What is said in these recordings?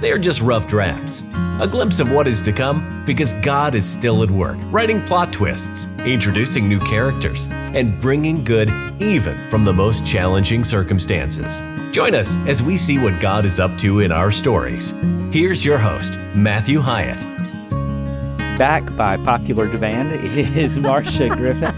They are just rough drafts, a glimpse of what is to come because God is still at work, writing plot twists, introducing new characters, and bringing good even from the most challenging circumstances. Join us as we see what God is up to in our stories. Here's your host, Matthew Hyatt. Back by popular demand is Marsha Griffin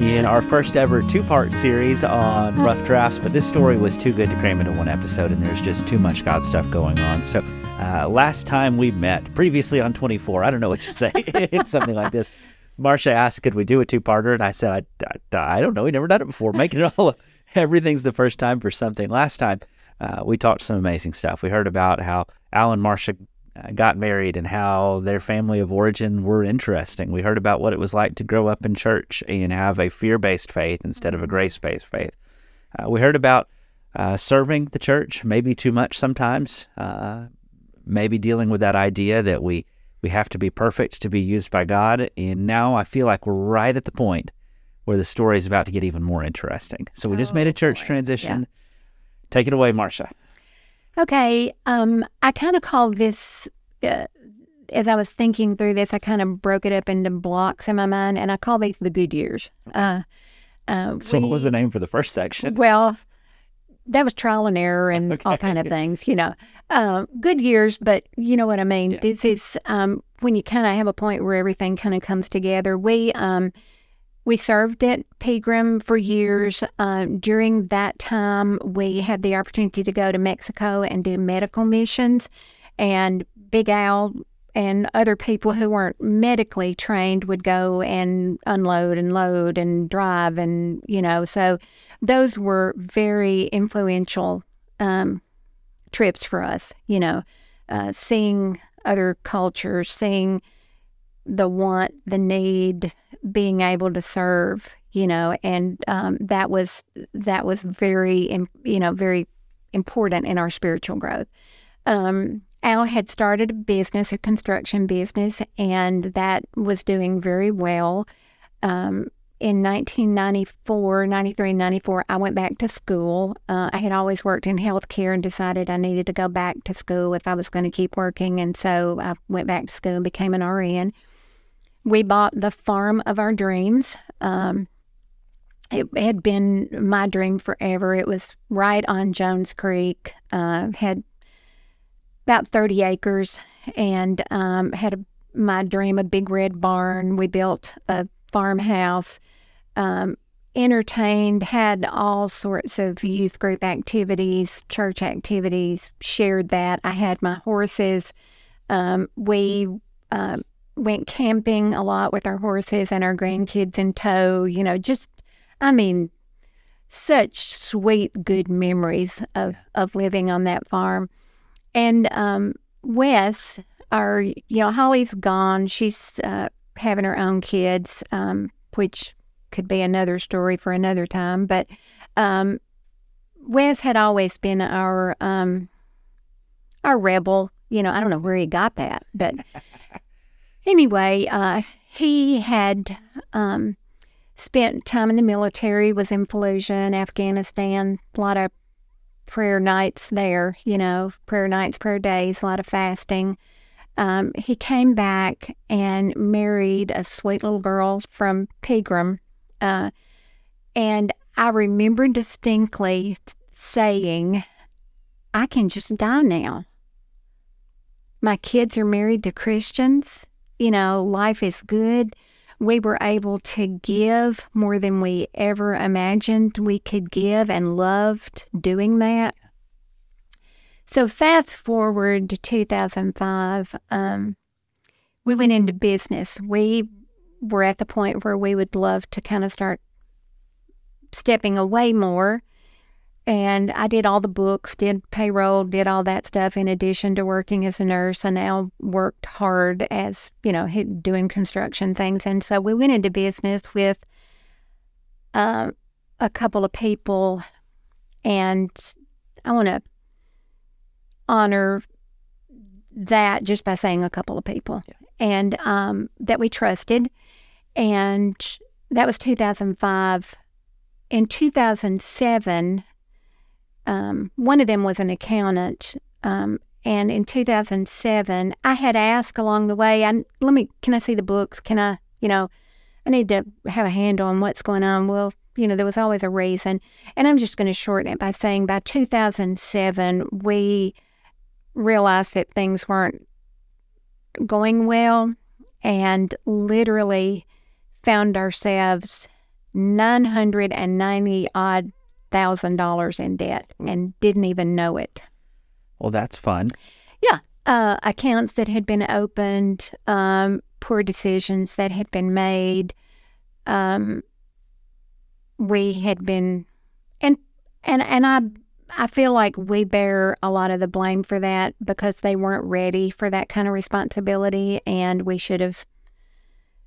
in our first ever two part series on rough drafts, but this story was too good to cram into one episode, and there's just too much God stuff going on. So uh, last time we met, previously on 24, I don't know what to say. it's something like this. Marsha asked, could we do a two parter? And I said, I, I, I, don't know. We never done it before. Making it all, everything's the first time for something. Last time, uh, we talked some amazing stuff. We heard about how Al and Marsha uh, got married and how their family of origin were interesting. We heard about what it was like to grow up in church and have a fear based faith instead of a mm-hmm. grace based faith. Uh, we heard about uh, serving the church, maybe too much sometimes, uh, maybe dealing with that idea that we we have to be perfect to be used by God. And now I feel like we're right at the point where the story is about to get even more interesting. So we oh, just made a church boy. transition. Yeah. Take it away, Marsha. Okay. Um, I kind of call this, uh, as I was thinking through this, I kind of broke it up into blocks in my mind, and I call these the good years. Uh, uh, so, we, what was the name for the first section? Well, that was trial and error and okay. all kind of things, you know. Uh, good years, but you know what I mean. Yeah. This is um, when you kind of have a point where everything kind of comes together. We um, we served at Pegram for years. Uh, during that time, we had the opportunity to go to Mexico and do medical missions. And Big Al and other people who weren't medically trained would go and unload and load and drive and you know so those were very influential um, trips for us you know uh, seeing other cultures seeing the want the need being able to serve you know and um, that was that was very you know very important in our spiritual growth um, Al had started a business, a construction business, and that was doing very well. Um, in 1994, 93, 94, I went back to school. Uh, I had always worked in healthcare and decided I needed to go back to school if I was going to keep working. And so I went back to school and became an RN. We bought the farm of our dreams. Um, it had been my dream forever. It was right on Jones Creek, uh, had about 30 acres and um, had a, my dream a big red barn. We built a farmhouse, um, entertained, had all sorts of youth group activities, church activities, shared that. I had my horses. Um, we uh, went camping a lot with our horses and our grandkids in tow, you know, just, I mean, such sweet, good memories of, of living on that farm. And um, Wes, our, you know, Holly's gone. She's uh, having her own kids, um, which could be another story for another time. But um, Wes had always been our um, our rebel. You know, I don't know where he got that, but anyway, uh, he had um, spent time in the military, was in Fallujah in Afghanistan, a lot of prayer nights there, you know, prayer nights, prayer days, a lot of fasting. Um, he came back and married a sweet little girl from Pegram. Uh, and I remember distinctly saying, I can just die now. My kids are married to Christians. You know, life is good we were able to give more than we ever imagined we could give and loved doing that. So, fast forward to 2005, um, we went into business. We were at the point where we would love to kind of start stepping away more and I did all the books, did payroll, did all that stuff in addition to working as a nurse. And I now worked hard as, you know, doing construction things. And so we went into business with uh, a couple of people, and I want to honor that just by saying a couple of people yeah. and um, that we trusted. And that was 2005. In 2007, um, one of them was an accountant. Um, and in 2007, I had asked along the way, I, let me, can I see the books? Can I, you know, I need to have a handle on what's going on. Well, you know, there was always a reason. And I'm just going to shorten it by saying by 2007, we realized that things weren't going well and literally found ourselves 990 odd thousand dollars in debt and didn't even know it. Well, that's fun. Yeah. Uh, accounts that had been opened, um, poor decisions that had been made. Um, we had been, and and and I I feel like we bear a lot of the blame for that because they weren't ready for that kind of responsibility, and we should have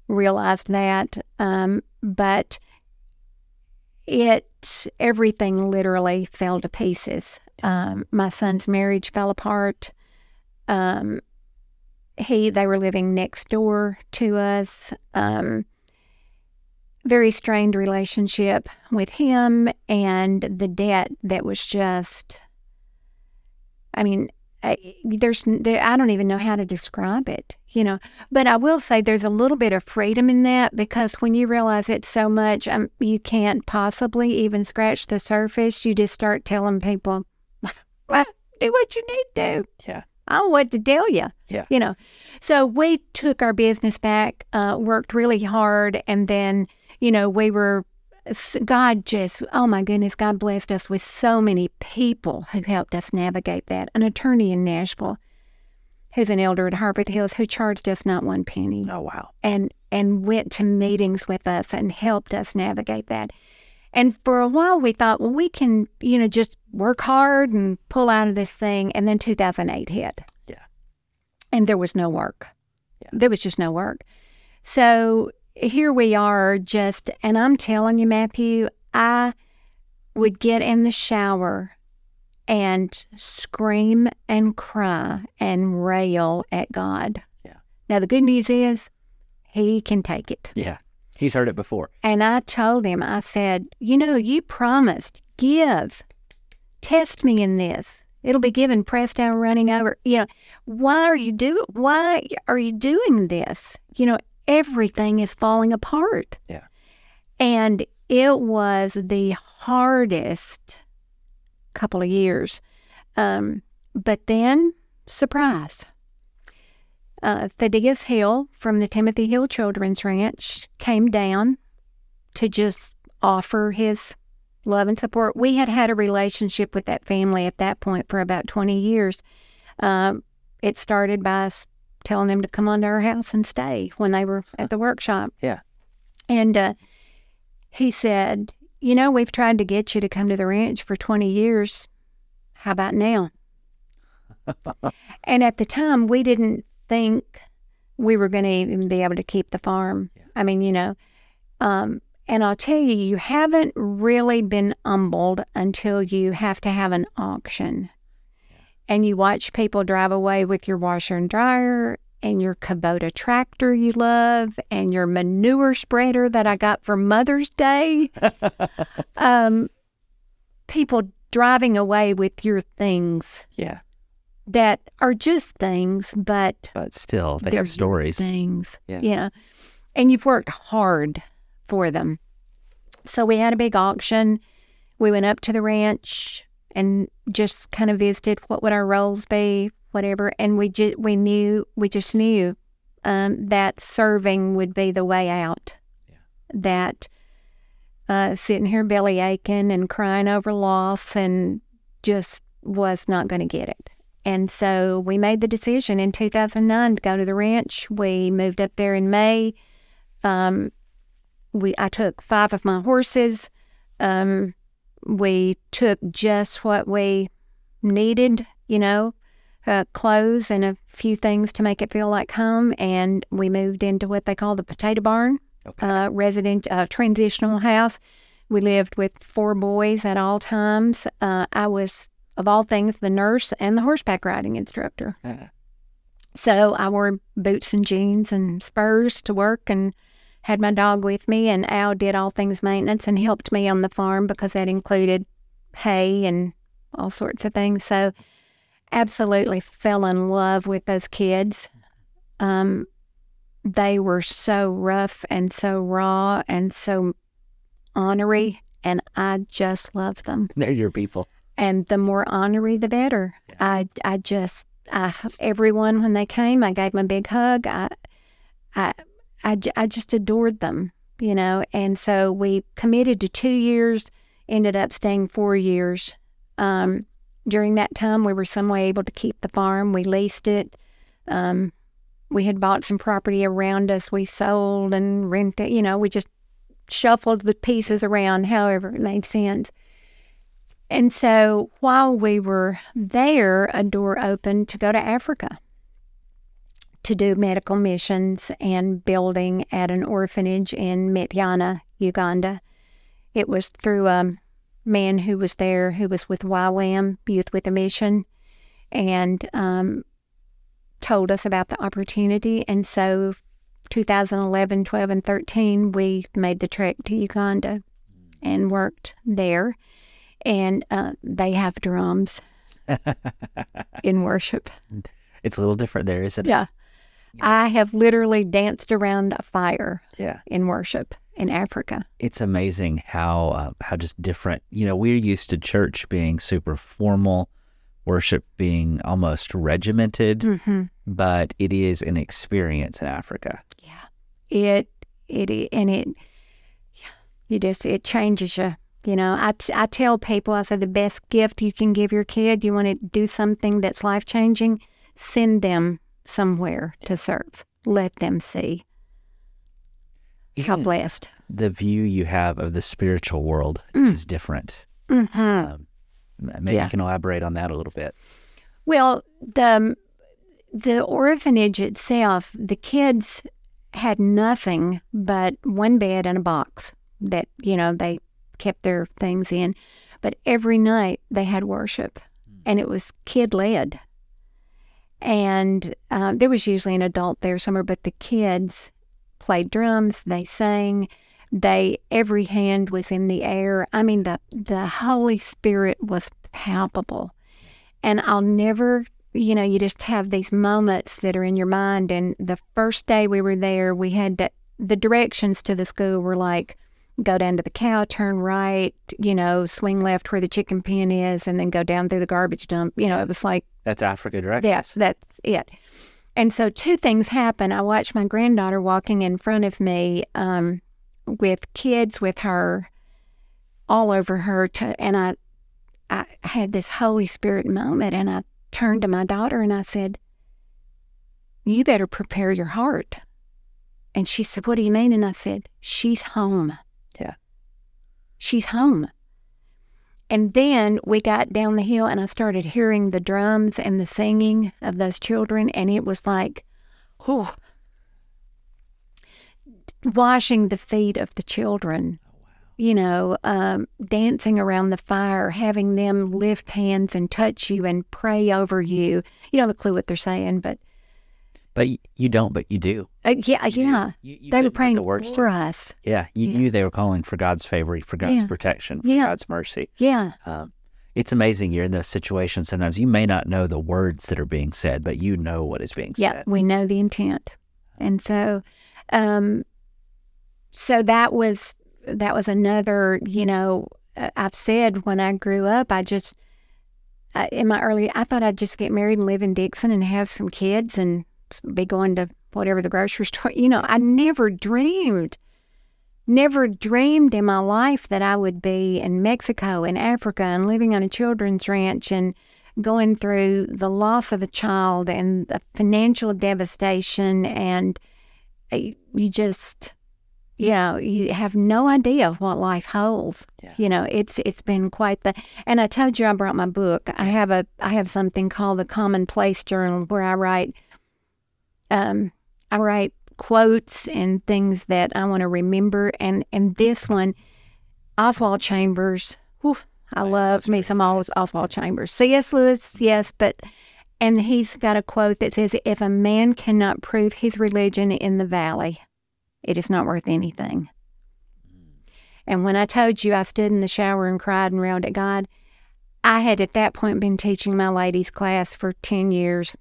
realized that. Um, but it everything literally fell to pieces. Um, my son's marriage fell apart. Um, he they were living next door to us. Um, very strained relationship with him, and the debt that was just. I mean, I, there's there, I don't even know how to describe it, you know. But I will say there's a little bit of freedom in that because when you realize it's so much, um, you can't possibly even scratch the surface. You just start telling people, well, "Do what you need to." Yeah. I don't know what to tell you. Yeah. You know, so we took our business back, uh, worked really hard, and then you know we were God just, oh my goodness, God blessed us with so many people who helped us navigate that. An attorney in Nashville who's an elder at Harpeth Hills who charged us not one penny. Oh, wow. And, and went to meetings with us and helped us navigate that. And for a while, we thought, well, we can, you know, just work hard and pull out of this thing. And then 2008 hit. Yeah. And there was no work. Yeah. There was just no work. So here we are just, and I'm telling you, Matthew, I would get in the shower and scream and cry and rail at God. Yeah. Now, the good news is He can take it. Yeah. He's heard it before. And I told him, I said, you know, you promised, give, test me in this. It'll be given, pressed down, running over. You know, why are you do? Why are you doing this? You know, everything is falling apart. Yeah. And it was the hardest couple of years. Um, but then, surprise. Uh, Thaddeus Hill from the Timothy Hill Children's Ranch came down to just offer his love and support. We had had a relationship with that family at that point for about 20 years. Um, it started by us telling them to come on to our house and stay when they were at the workshop. Yeah. And uh, he said, You know, we've tried to get you to come to the ranch for 20 years. How about now? and at the time, we didn't think we were going to even be able to keep the farm. Yeah. I mean, you know, um, and I'll tell you, you haven't really been humbled until you have to have an auction and you watch people drive away with your washer and dryer and your Kubota tractor you love and your manure spreader that I got for Mother's Day. um, people driving away with your things. Yeah. That are just things, but but still they have stories. Things. Yeah. You know. And you've worked hard for them. So we had a big auction. We went up to the ranch and just kind of visited what would our roles be, whatever. And we just we knew we just knew um, that serving would be the way out. Yeah. That uh, sitting here belly aching and crying over loss and just was not going to get it. And so we made the decision in 2009 to go to the ranch. We moved up there in May. Um, we I took five of my horses. Um, we took just what we needed, you know, uh, clothes and a few things to make it feel like home, and we moved into what they call the potato barn, Okay. uh, resident uh, transitional house. We lived with four boys at all times. Uh, I was, of all things, the nurse and the horseback riding instructor. Uh, So I wore boots and jeans and spurs to work and had my dog with me. And Al did all things maintenance and helped me on the farm because that included hay and all sorts of things. So absolutely fell in love with those kids. Um, they were so rough and so raw and so honorary, and I just loved them they're your people. and the more honorary, the better. I, I just, I, everyone when they came, I gave them a big hug. I, I, I, just adored them, you know. And so we committed to two years, ended up staying four years. Um, during that time, we were some way able to keep the farm. We leased it. Um, we had bought some property around us. We sold and rented. You know, we just shuffled the pieces around, however it made sense. And so while we were there, a door opened to go to Africa to do medical missions and building at an orphanage in Mityana, Uganda. It was through a man who was there who was with YWAM, Youth with a Mission, and um, told us about the opportunity. And so 2011, 12, and 13, we made the trek to Uganda and worked there and uh, they have drums in worship. It's a little different there, isn't it? Yeah. I have literally danced around a fire Yeah. in worship in Africa. It's amazing how uh, how just different. You know, we're used to church being super formal, worship being almost regimented, Mm-hmm. but it is an experience in Africa. Yeah. It, it, and it, you just, it changes you. You know, I, t- I tell people, I say the best gift you can give your kid, you want to do something that's life changing, send them somewhere to serve. Let them see how Even blessed. the view you have of the spiritual world Mm. is different. Mm-hmm. Um, maybe Yeah. you can elaborate on that a little bit. Well, the the orphanage itself, the kids had nothing but one bed and a box that you know they kept their things in, but every night they had worship, and it was kid led. And uh, there was usually an adult there somewhere, but the kids played drums, they sang, they every hand was in the air. I mean, the the Holy Spirit was palpable and I'll never, you know, you just have these moments that are in your mind. And the first day we were there, we had to, the directions to the school were like, go down to the cow, turn right, you know, swing left where the chicken pen is, and then go down through the garbage dump. You know, it was like, That's Africa directions. Yes, that's it. And so two things happen. I watched my granddaughter walking in front of me um, with kids with her all over her, to, and I, I had this Holy Spirit moment, and I turned to my daughter and I said, "You better prepare your heart." And she said, "What do you mean?" And I said, "She's home." She's home. And then we got down the hill and I started hearing the drums and the singing of those children. And it was like, oh, washing the feet of the children, you know, um, dancing around the fire, having them lift hands and touch you and pray over you. You don't have a clue what they're saying, but But you don't, but you do. Uh, yeah, You yeah. You- you They were praying the words for to- us. Yeah, you Yeah. knew they were calling for God's favor, for God's Yeah. protection, for Yeah. God's mercy. Yeah. Um, it's amazing. You're in those situations. Sometimes you may not know the words that are being said, but you know what is being said. Yeah, we know the intent, and so, um, so that was that was another. You know, uh, I've said when I grew up, I just uh, in my early, I thought I'd just get married and live in Dickson and have some kids and be going to whatever the grocery store. You know, I never dreamed. Never dreamed in my life that I would be in Mexico and Africa and living on a children's ranch and going through the loss of a child and the financial devastation and uh, you just you know, you have no idea what life holds. Yeah. You know, it's it's been quite the. And I told you I brought my book. I have a I have something called the Commonplace Journal where I write. Um, I write quotes and things that I want to remember, and and this one, Oswald Chambers. Whew, I love me some Os- Oswald Chambers. C.S. Lewis, yes, but and he's got a quote that says, "If a man cannot prove his religion in the valley." it is not worth anything. Hmm. And when I told you I stood in the shower and cried and railed at God, I had at that point been teaching my ladies' class for 10 years.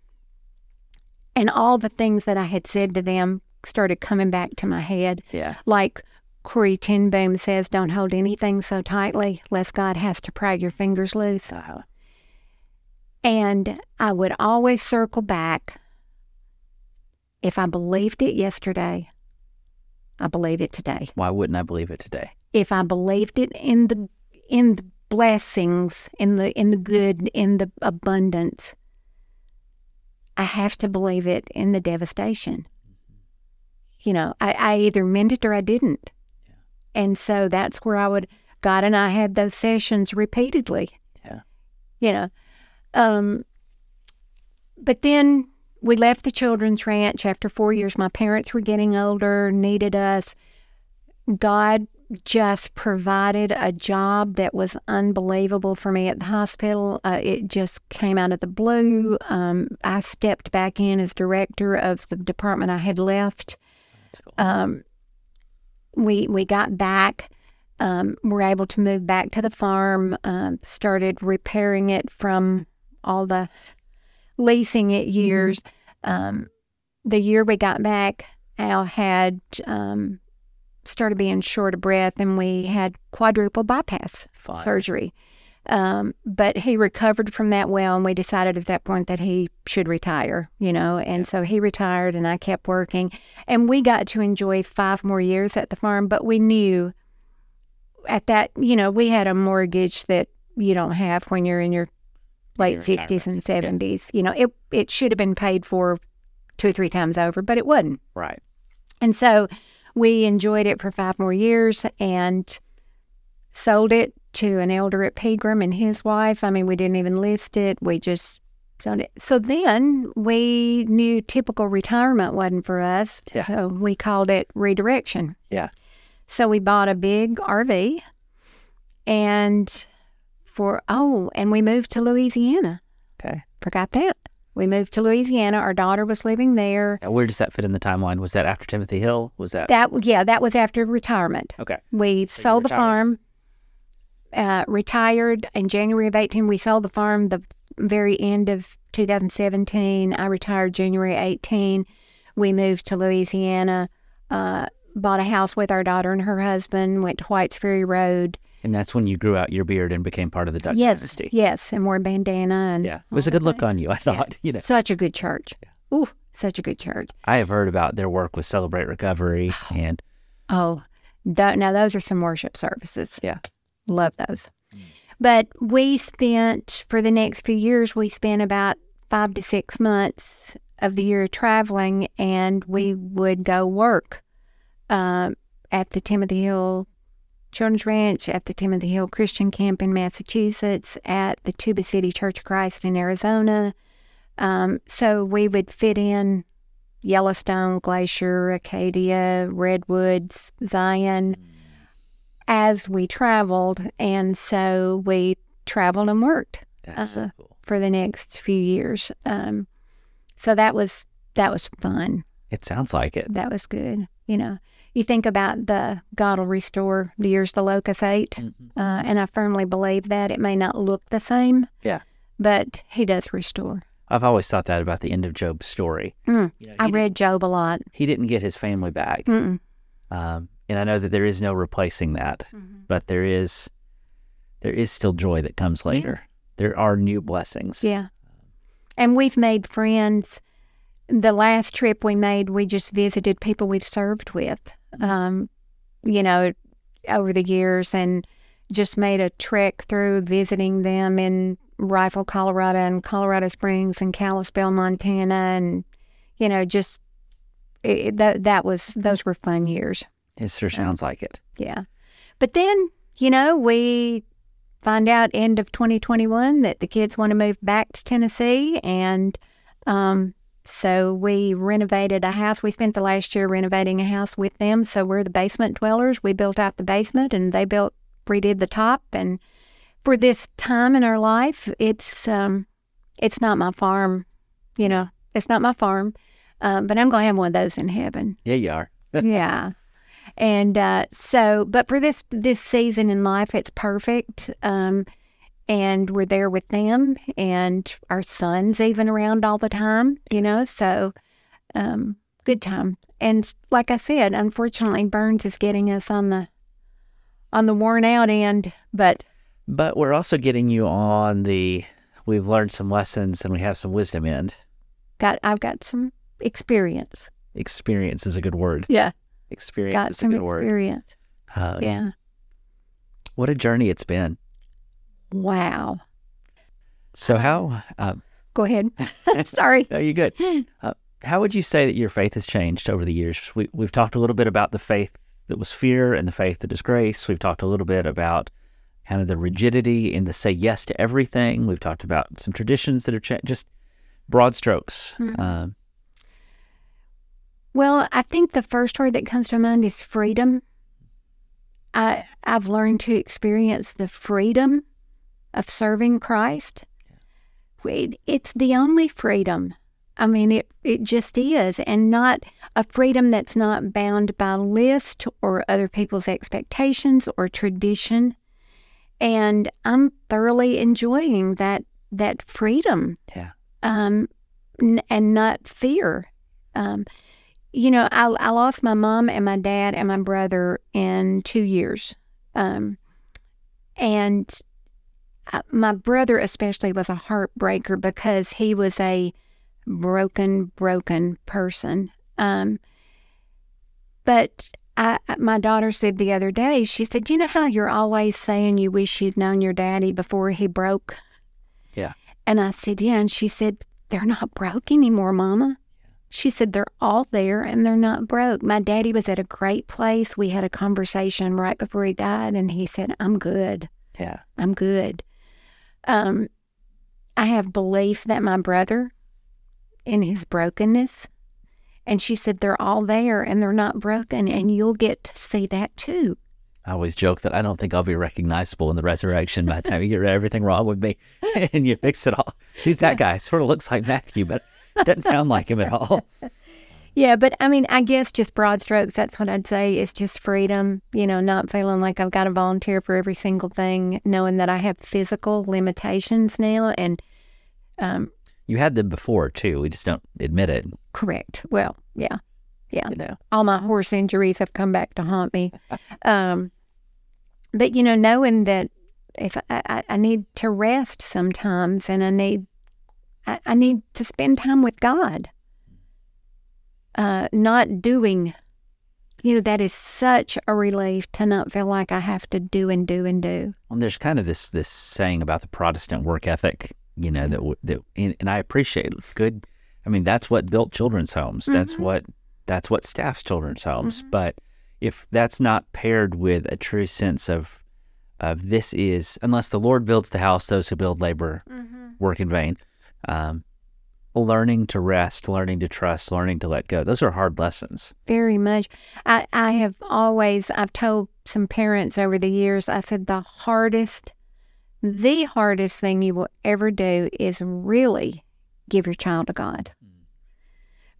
And all the things that I had said to them started coming back to my head. Yeah. Like Corrie ten Boom says, don't hold anything so tightly, lest God has to pry your fingers loose. Uh-huh. And I would always circle back. If I believed it yesterday, I believe it today. Why wouldn't I believe it today? If I believed it in the in the blessings, in the in the good, in the abundance, I have to believe it in the devastation. You know, I, I either meant it or I didn't. And so that's where I would God and I had those sessions repeatedly. Yeah. You know. Um but then we left the children's ranch after four years. My parents were getting older, needed us. God just provided a job that was unbelievable for me at the hospital. Uh, it just came out of the blue. Um, I stepped back in as director of the department I had left. Cool. Um, we we got back. Um, were able to move back to the farm. Um, started repairing it from all the leasing it years. Um, the year we got back, Al had um, started being short of breath, and we had quadruple bypass Fine. surgery. Um, but he recovered from that well, and we decided at that point that he should retire, you know. And so he retired, and I kept working. And we got to enjoy five more years at the farm, but we knew at that, you know, we had a mortgage that you don't have when you're in your late Your 60s and retirement, 70s. You know, it, it should have been paid for two or three times over, but it wasn't. Right. And so we enjoyed it for five more years and sold it to an elder at Pegram and his wife. I mean, we didn't even list it. We just sold it. So then we knew typical retirement wasn't for us. Yeah. So we called it redirection. Yeah. So we bought a big RV and for, oh, and we moved to Louisiana. Okay. Forgot that. We moved to Louisiana. Our daughter was living there. Now, where does that fit in the timeline? Was that after Timothy Hill? Was that? That yeah, that was after retirement. okay. We you sold the farm, uh, retired in January of 18. We sold the farm the very end of 2017. I retired January 18. We moved to Louisiana, uh, bought a house with our daughter and her husband, went to Whites Ferry Road. And that's when you grew out your beard and became part of the Duck yes, dynasty. yes, and wore a bandana. And Yeah. It was a good look that. on you, I thought. You know, Such a good church. Ooh, such a good church. I have heard about their work with Celebrate Recovery and Oh, th- now those are some worship services. Yeah. Love those. But we spent, for the next few years, we spent about five to six months of the year traveling, and we would go work um, at the Timothy Hill Children's Ranch, at the Timothy Hill Christian Camp in Massachusetts, at the Tuba City Church of Christ in Arizona. Um, so we would fit in Yellowstone, Glacier, Acadia, Redwoods, Zion as we traveled. And so we traveled and worked that's so cool. for the next few years. Um, so that was that was fun. It sounds like it. That was good. You know, you think about the God will restore the years the locust ate, Mhm. uh, and I firmly believe that it may not look the same. Yeah. but He does restore. I've always thought that about the end of Job's story. Mm. You know, I read Job a lot. he didn't get his family back. Um, and I know that there is no replacing that, but there is there is still joy that comes later. There are new blessings. Yeah. And we've made friends. The last trip we made, we just visited people we've served with, um, you know, over the years and just made a trek through visiting them in Rifle, Colorado, and Colorado Springs and Kalispell, Montana. And, you know, just it, that, that was, those were fun years. It sure sounds like it. Yeah. But then, you know, we find out end of 2021 that the kids want to move back to Tennessee. And um, so we renovated a house. We spent the last year renovating a house with them. So we're the basement dwellers. We built out the basement and they built, redid the top. And for this time in our life, it's, um, it's not my farm, you know, it's not my farm. Um, but I'm going to have one of those in heaven. Yeah, you are. yeah. And uh, so, but for this this season in life, it's perfect. Um, and we're there with them, and our son's even around all the time, you know. So, um, good time. And like I said, unfortunately, Burns is getting us on the on the worn out end, but But we're also getting you on the we've learned some lessons and we have some wisdom end. got I've got some experience. Experience is a good word. Yeah, Experience got is a some good word. experience. Uh, Yeah. What a journey it's been. Wow. So how? Uh, Go ahead. Sorry. no, you good. Uh, how would you say that your faith has changed over the years? We, we've talked a little bit about the faith that was fear and the faith that is grace. We've talked a little bit about kind of the rigidity and the say yes to everything. We've talked about some traditions that are cha- just broad strokes. Um, Well, I think the first word that comes to mind is freedom. I I've learned to experience the freedom of serving Christ. It, it's the only freedom. I mean, it it just is, and not a freedom that's not bound by list or other people's expectations or tradition. And I'm thoroughly enjoying that that freedom yeah. um, n- and not fear. Um, you know, I, I lost my mom and my dad and my brother in two years. Um, and my brother, especially, was a heartbreaker because he was a broken, broken person. Um, but I, my daughter said the other day, she said, You know how you're always saying you wish you'd known your daddy before he broke? Yeah. And I said, Yeah. And she said, They're not broke anymore, Mama. She said, They're all there and they're not broke. My daddy was at a great place. We had a conversation right before he died, and he said, I'm good. Yeah. I'm good. Um, I have belief that my brother, in his brokenness, and she said, They're all there and they're not broken, and you'll get to see that too. I always joke that I don't think I'll be recognizable in the resurrection by the time you get everything wrong with me and you fix it all. Who's that guy? Sort of looks like Matthew, but doesn't sound like him at all. Yeah, but I mean, I guess just broad strokes, that's what I'd say is just freedom, you know, not feeling like I've got to volunteer for every single thing, knowing that I have physical limitations now. And um, You had them before too. We just don't admit it. correct. Well, yeah, yeah. You know. All my horse injuries have come back to haunt me. Um, but, you know, knowing that if I, I, I need to rest sometimes and I need, I, I need to spend time with God. Uh, not doing you know that is such a relief to not feel like i have to do and do and do Well, there's kind of this this saying about the Protestant work ethic, you know, that that and, and I appreciate good. I mean, that's what built children's homes. That's what that's what staffs children's homes. But if that's not paired with a true sense of of this is unless the Lord builds the house, those who build labor work in vain. Um, learning to rest, learning to trust, learning to let go. Those are hard lessons. very much i i have always i've told some parents over the years i said the hardest the hardest thing you will ever do is really give your child to god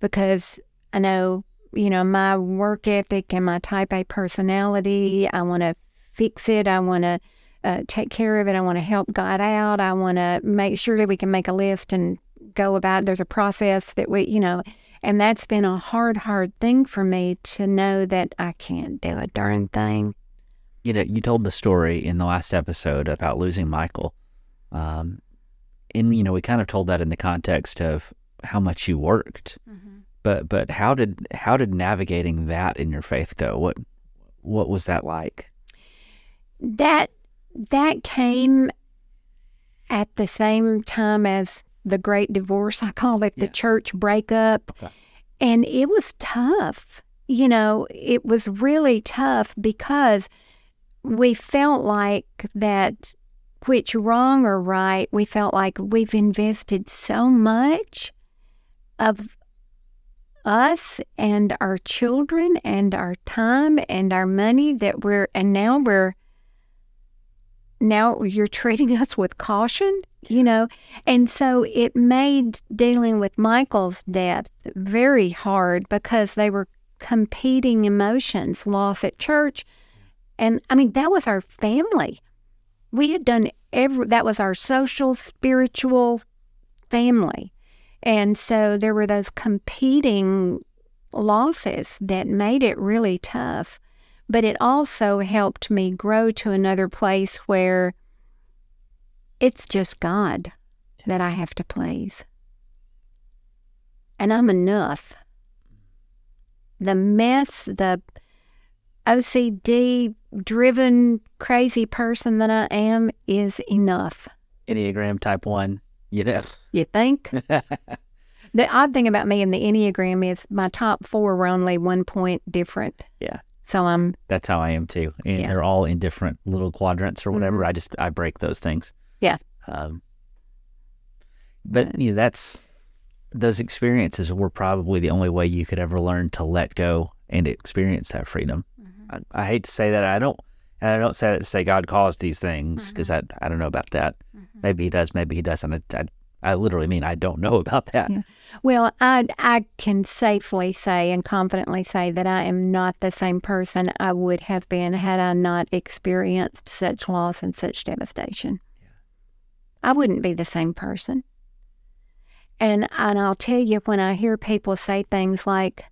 because i know you know my work ethic and my type a personality i want to fix it i want to uh, take care of it i want to help god out i want to make sure that we can make a list and go about there's a process that we you know and that's been a hard hard thing for me to know that i can't do a darn thing you know, you told the story in the last episode about losing Michael. Um, and, you know, we kind of told that in the context of how much you worked. But, but how did, how did navigating that in your faith go? What, what was that like? that that came at the same time as the great divorce i call it the Yeah. church breakup Okay. and it was tough you know, it was really tough because we felt like that, which wrong or right, we felt like we've invested so much of us and our children and our time and our money that we're, and now we're, now you're treating us with caution, you know? And so it made dealing with Michael's death very hard because they were competing emotions, loss at church. And I mean, that was our family. We had done every, that was our social, spiritual family. And so there were those competing losses that made it really tough. But it also helped me grow to another place where it's just God that I have to please. And I'm enough the mess, the OCD driven, crazy person that I am is enough. Enneagram type one, you know. You think? the odd thing about me and the Enneagram is my top four were only one point different. Yeah. So I'm. That's how I am too, and Yeah. they're all in different little quadrants or whatever. Mm-hmm. I just I break those things. Yeah. Um, but you know, that's those experiences were probably the only way you could ever learn to let go and experience that freedom. Mm-hmm. I, I hate to say that. I don't. And I don't say that to say God caused these things because mm-hmm. I, I don't know about that. Maybe He does. Maybe He doesn't. I, I, I literally mean I don't know about that. Yeah. Well, I I can safely say and confidently say that I am not the same person I would have been had I not experienced such loss and such devastation. Yeah. I wouldn't be the same person. And and I'll tell you when I hear people say things like,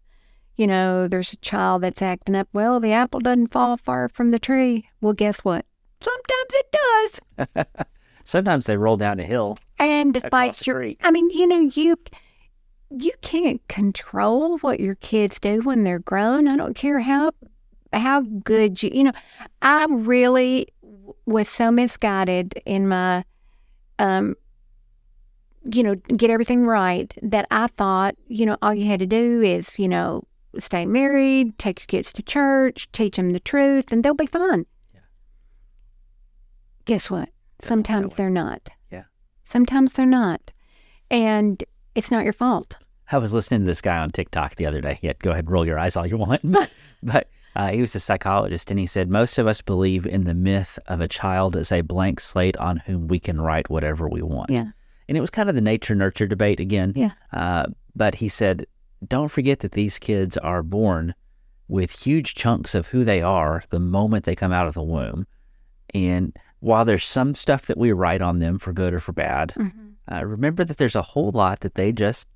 you know, there's a child that's acting up. Well, the apple doesn't fall far from the tree. Well, guess what? Sometimes it does. Sometimes they roll down a hill. And despite your. I mean, you know, you you can't control what your kids do when they're grown. I don't care how how good you, you know. I really was so misguided in my, um, you know, get everything right that I thought, you know, all you had to do is, you know, stay married, take your kids to church, teach them the truth, and they'll be fine. Yeah. Guess what? Sometimes they're not. Yeah. Sometimes they're not. And it's not your fault. I was listening to this guy on TikTok the other day. Yeah, go ahead, roll your eyes all you want. but uh, he was a psychologist, and he said most of us believe in the myth of a child as a blank slate on whom we can write whatever we want. Yeah. And it was kind of the nature nurture debate again. Yeah. Uh, but he said, don't forget that these kids are born with huge chunks of who they are the moment they come out of the womb. And while there's some stuff that we write on them for good or for bad, uh, remember that there's a whole lot that they just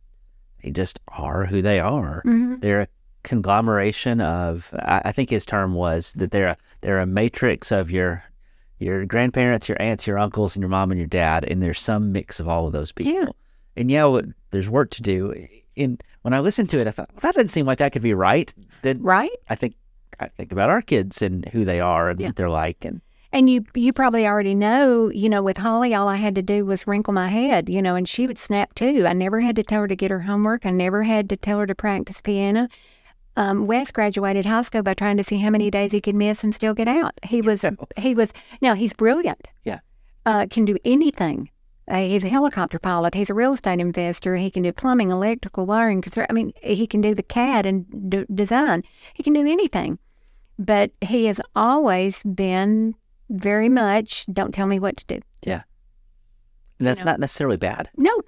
they just are who they are. Mhm. They're a conglomeration of I, I think his term was that they're a, they're a matrix of your your grandparents, your aunts, your uncles, and your mom and your dad, and there's some mix of all of those people. Yeah. And yeah, what- there's work to do. And when I listened to it, I thought well, that doesn't seem like that could be right. Then Right? I think I think about our kids and who they are and Yeah. what they're like, and And you you probably already know, you know, with Holly, all I had to do was wrinkle my head, you know, and she would snap too. I never had to tell her to get her homework. I never had to tell her to practice piano. Um, Wes graduated high school by trying to see how many days he could miss and still get out. He was he was now he's brilliant. Yeah. uh, can do anything. Uh, he's a helicopter pilot. He's a real estate investor. He can do plumbing, electrical, wiring. I mean, he can do the CAD and d- design. He can do anything. But he has always been very much, don't tell me what to do. and that's know. not necessarily bad. No.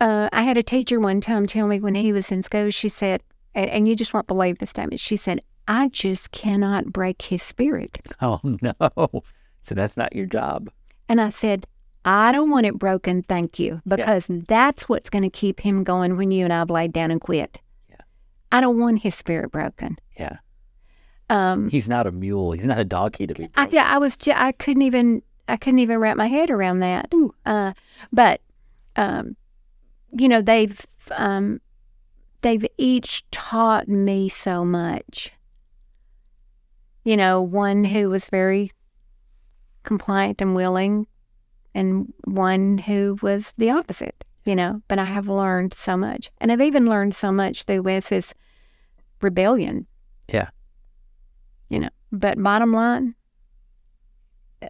Uh, I had a teacher one time tell me when he was in school, she said, and, and you just won't believe the statement, she said, I just cannot break his spirit. Oh no! So that's not your job. And I said, I don't want it broken, thank you, because that's what's going to keep him going when you and I have laid down and quit. Yeah. I don't want his spirit broken. Yeah, Um, he's not a mule. He's not a donkey to be. I, broken. I was ju- I couldn't even I couldn't even wrap my head around that. Uh, but um, you know they've um, they've each taught me so much. You know, one who was very compliant and willing, and one who was the opposite. You know, but I have learned so much, and I've even learned so much through Wes's rebellion Yeah. You know, but bottom line,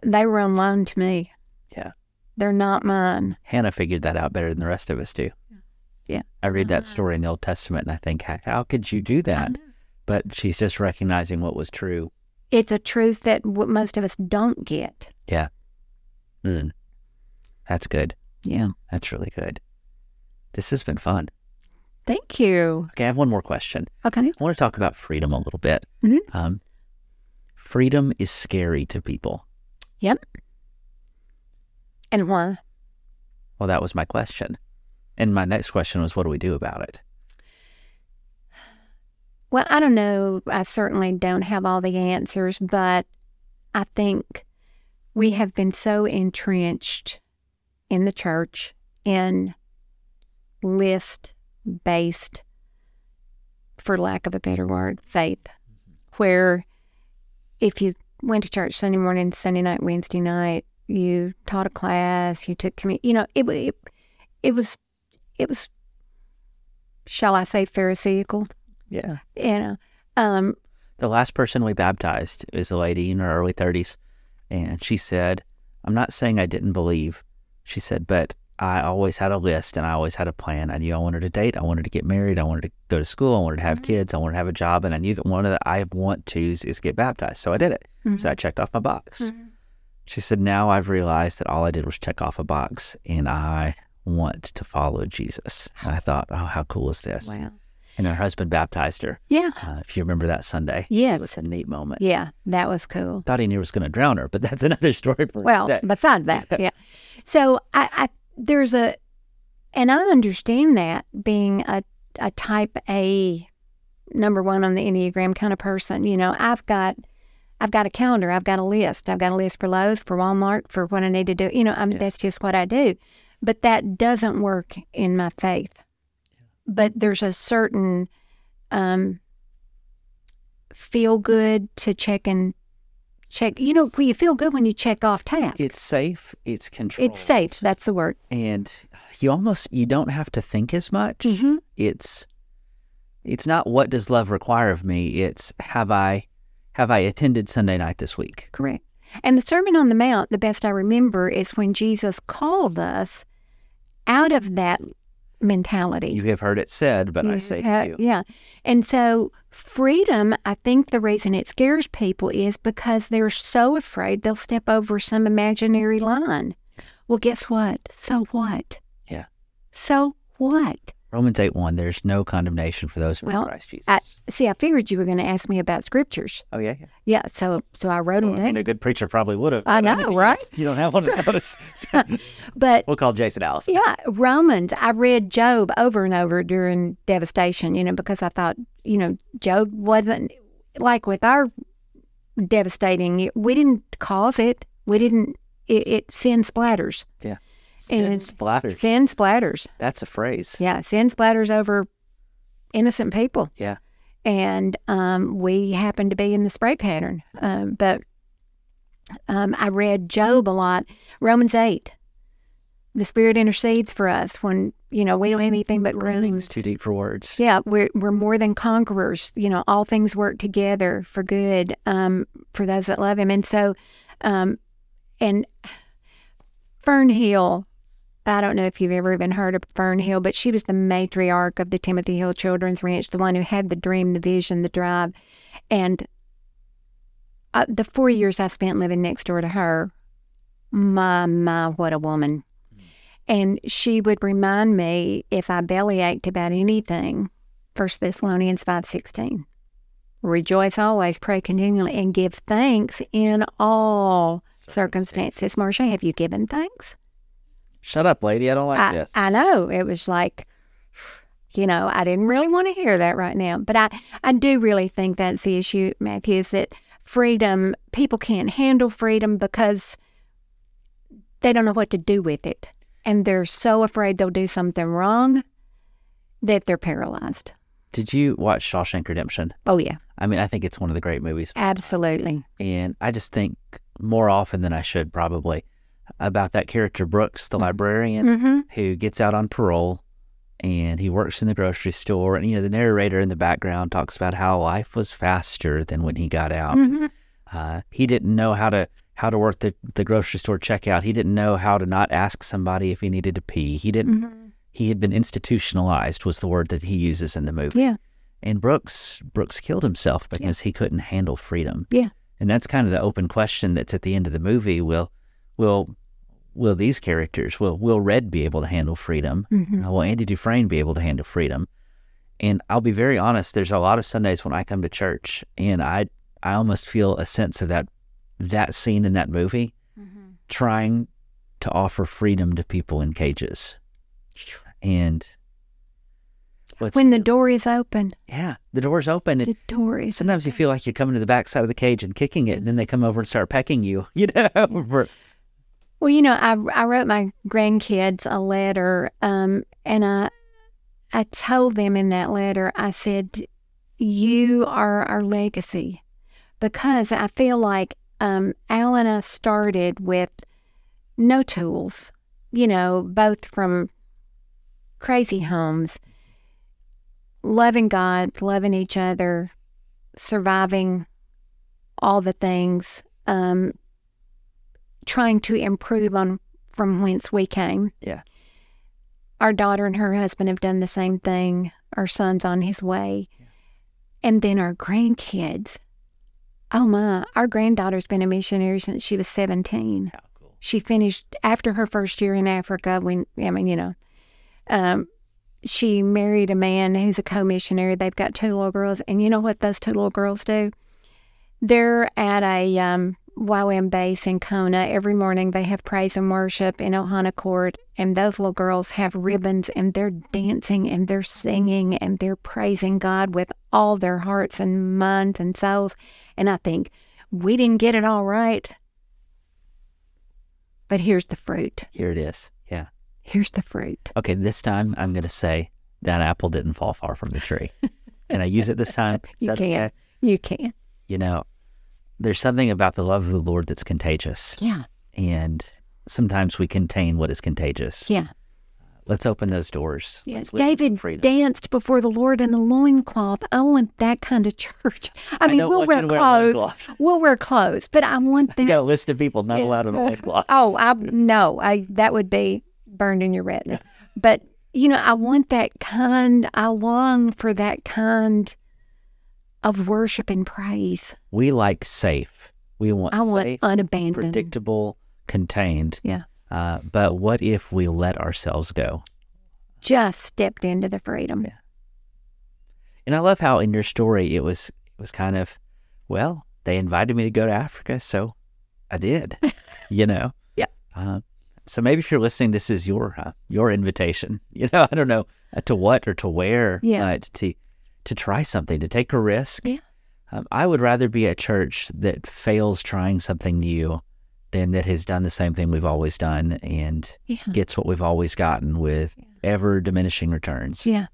they were on loan to me. Yeah. They're not mine. Hannah figured that out better than the rest of us do. Yeah. I read that Ah. story in the Old Testament and I think, how, how could you do that? But she's just recognizing what was true. It's a truth that w- most of us don't get. Yeah. Mm. That's good. Yeah. That's really good. This has been fun. Thank you. Okay, I have one more question. Okay. I want to talk about freedom a little bit. Mhm. Um, freedom is scary to people. Yep. And why? Well, that was my question. And my next question was, what do we do about it? Well, I don't know. I certainly don't have all the answers, but I think we have been so entrenched in the church in list based, for lack of a better word, faith, where if you went to church Sunday morning, Sunday night, Wednesday night, you taught a class, you took communion, you know, it, it, it was, it was, shall I say, Pharisaical Yeah. you know um The last person we baptized is a lady in her early 30s. And she said, I'm not saying I didn't believe. She said, but I always had a list and I always had a plan. I knew I wanted to date. I wanted to get married. I wanted to go to school. I wanted to have mm-hmm. kids. I wanted to have a job. And I knew that one of the I want to's is get baptized. So I did it. So I mm-hmm. checked off my box. Mm-hmm. She said, now I've realized that all I did was check off a box and I want to follow Jesus. And I thought, oh, how cool is this? wow And her husband baptized her. yeah Uh, if you remember that Sunday, it was a neat moment. yeah that was cool Thought he knew he was going to drown her, but that's another story for well today. besides that yeah so I, I there's a and i understand that being a, a type a number one on the enneagram kind of person you know i've got i've got a calendar i've got a list. I've got a list for lowes for walmart for what i need to do. You know I mean, that's just what i do. But that doesn't work in my faith. But there's a certain um feel good to check and check you know you feel good when you check off tasks it's safe. It's controlled. it's safe that's the word and you almost you don't have to think as much. Mhm. It's it's not what does love require of me. It's have I have I attended Sunday night this week? Correct. And the Sermon on the Mount, the best I remember, is when Jesus called us out of that mentality. You have heard it said, but I mm-hmm. say ha- to you, Yeah. And so freedom, I think the reason it scares people is because they're so afraid they'll step over some imaginary line. Well, guess what? So what? Yeah. So what? Romans eight one. There's no condemnation for those who are in Well, Christ Jesus. I see. I figured you were going to ask me about scriptures. oh yeah, yeah. Yeah. So, so I wrote Well, them I mean, down. a good preacher probably would have. I know, right? You don't have one of those. So But we'll call Jason Allison. Yeah, Romans. I read Job over and over during devastation, you know, because I thought, you know, Job wasn't like with our devastating, we didn't cause it. We didn't, it, it sin splatters. Sin And- splatters. Sin splatters. That's a phrase. Yeah, sin splatters over innocent people. Yeah. And um, we happened to be in the spray pattern. Um, but um, I read Job a lot. Romans 8. The Spirit intercedes for us when, you know, we don't have anything but It's groans. too deep for words. Yeah, we're, we're more than conquerors. You know, all things work together for good um, for those that love Him. And so, um, and Fern Hill, I don't know if you've ever even heard of Fern Hill, but she was the matriarch of the Timothy Hill Children's Ranch, the one who had the dream, the vision, the drive. And uh, the four years I spent living next door to her, my, my, what a woman. And she would remind me if I belly ached about anything, First Thessalonians five sixteen. Rejoice always, pray continually, and give thanks in all circumstances. Marsha, have you given thanks? Shut up, lady. I don't like I, this. I know. It was like, you know, I didn't really want to hear that right now. But I, I do really think that's the issue, Matthew, is that freedom, people can't handle freedom because they don't know what to do with it. And they're so afraid they'll do something wrong that they're paralyzed. Did you watch Shawshank Redemption? Oh, yeah, I mean, I think it's one of the great movies. absolutely. And I just think more often than I should probably about that character Brooks, the librarian, Mm-hmm. who gets out on parole and he works in the grocery store. And, you know, the narrator in the background talks about how life was faster than when he got out. Mhm. Uh, he didn't know how to how to work the, the grocery store checkout. He didn't know how to not ask somebody if he needed to pee. He didn't. Mhm. He had been institutionalized was the word that he uses in the movie. Yeah. And Brooks Brooks killed himself because he couldn't handle freedom. Yeah. And that's kind of the open question that's at the end of the movie. Will will will these characters will will Red be able to handle freedom? Mhm. Uh, will Andy Dufresne be able to handle freedom? And I'll be very honest. There's a lot of Sundays when I come to church, and I I almost feel a sense of that that scene in that movie, Mhm. trying to offer freedom to people in cages, and When the door is open, yeah, the door's open. The door is sometimes you feel like you're coming to the back side of the cage and kicking it, and then they come over and start pecking you. You know, for- Well, you know, I I wrote my grandkids a letter, um, and I I told them in that letter, I said, "You are our legacy," because I feel like um, Al and I started with no tools, you know, both from crazy homes, loving God, loving each other, surviving all the things. Um, trying to improve on from whence we came. Yeah. Our daughter and her husband have done the same thing. Our son's on his way. And then our grandkids. Oh my, our granddaughter's been a missionary since she was 17. How cool. She finished after her first year in Africa when I mean, you know, um, she married a man who's a co-missionary. They've got two little girls, and you know what those two little girls do? They're at a um, YWAM base in Kona every morning. They have praise and worship in Ohana Court, and those little girls have ribbons, and they're dancing and they're singing and they're praising God with all their hearts and minds and souls. And I think we didn't get it all right, but here's the fruit. Here it is. Yeah. Here's the fruit. Okay, this time I'm going to say that apple didn't fall far from the tree. Can I use it this time? Is You can. okay? You can. You know, there's something about the love of the Lord that's contagious, Yeah. and sometimes we contain what is contagious. Yeah. Let's open those doors. Yeah, Let's live in some David danced before the Lord in a loincloth. I want that kind of church. I mean, we'll wear to wear clothes. we'll wear clothes, but I want You that. got a list of people not allowed in a loincloth. Oh, I no, I that would be burned in your retina. But you know, I want that kind. I long for that kind of worship and praise. We like safe. We want I want safe, unabandoned. predictable, contained. Yeah, Uh, but what if we let ourselves go? just stepped into the freedom. Yeah. And I love how in your story it was it was kind of, well, they invited me to go to Africa, so I did. you know. Yeah. Uh, so maybe if you're listening, this is your uh, your invitation. You know, I don't know uh, to what or to where. Yeah. Uh, to to try something, to take a risk. Yeah. Um, I would rather be at church that fails trying something new than that has done the same thing we've always done and Yeah, gets what we've always gotten with ever diminishing returns. yeah.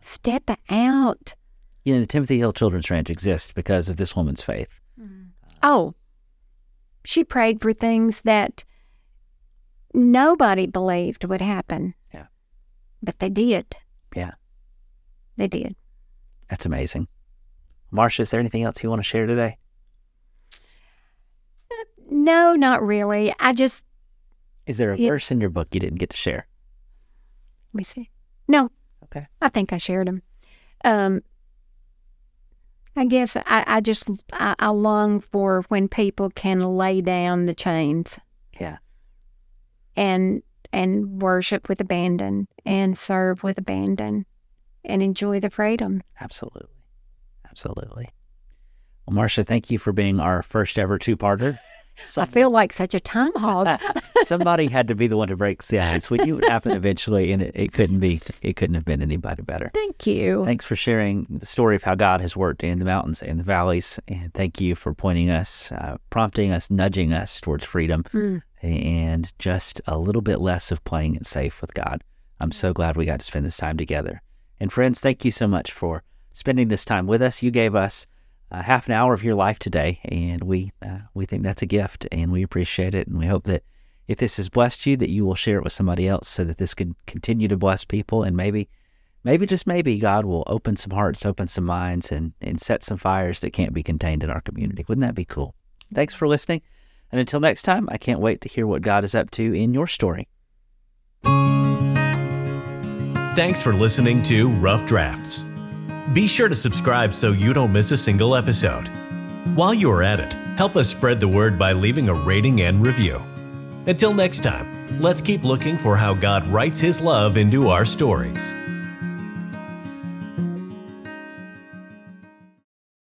Step out. You know, the Timothy Hill Children's Ranch exists because of this woman's faith. Oh, she prayed for things that nobody believed would happen. Yeah. But they did. Yeah. They did. That's amazing. Marsha, is there anything else you want to share today? No, not really. I just, Is there a Yeah. verse in your book you didn't get to share? let me see. No, Okay. I think I shared them. Um, I guess I, I just, I, I long for when people can lay down the chains Yeah. and, and worship with abandon and serve with abandon and enjoy the freedom. Absolutely. Absolutely. Well, Marsha, thank you for being our first ever two parter. I feel like such a time hog. Somebody had to be the one to break the ice. We knew it would happen eventually, and it, it couldn't be. It couldn't have been anybody better. Thank you. Thanks for sharing the story of how God has worked in the mountains and the valleys. And thank you for pointing us, uh, prompting us, nudging us towards freedom Mm. and just a little bit less of playing it safe with God. I'm so glad we got to spend this time together. And friends, thank you so much for spending this time with us. You gave us uh, half an hour of your life today, and we uh, we think that's a gift, and we appreciate it. And we hope that if this has blessed you, that you will share it with somebody else, so that this can continue to bless people, and maybe maybe just maybe God will open some hearts, open some minds, and, and set some fires that can't be contained in our community. Wouldn't that be cool? Thanks for listening. And until next time, I can't wait to hear what God is up to in your story. Thanks for listening to Rough Drafts. Be sure to subscribe so you don't miss a single episode. While you are at it, help us spread the word by leaving a rating and review. Until next time, let's keep looking for how God writes His love into our stories.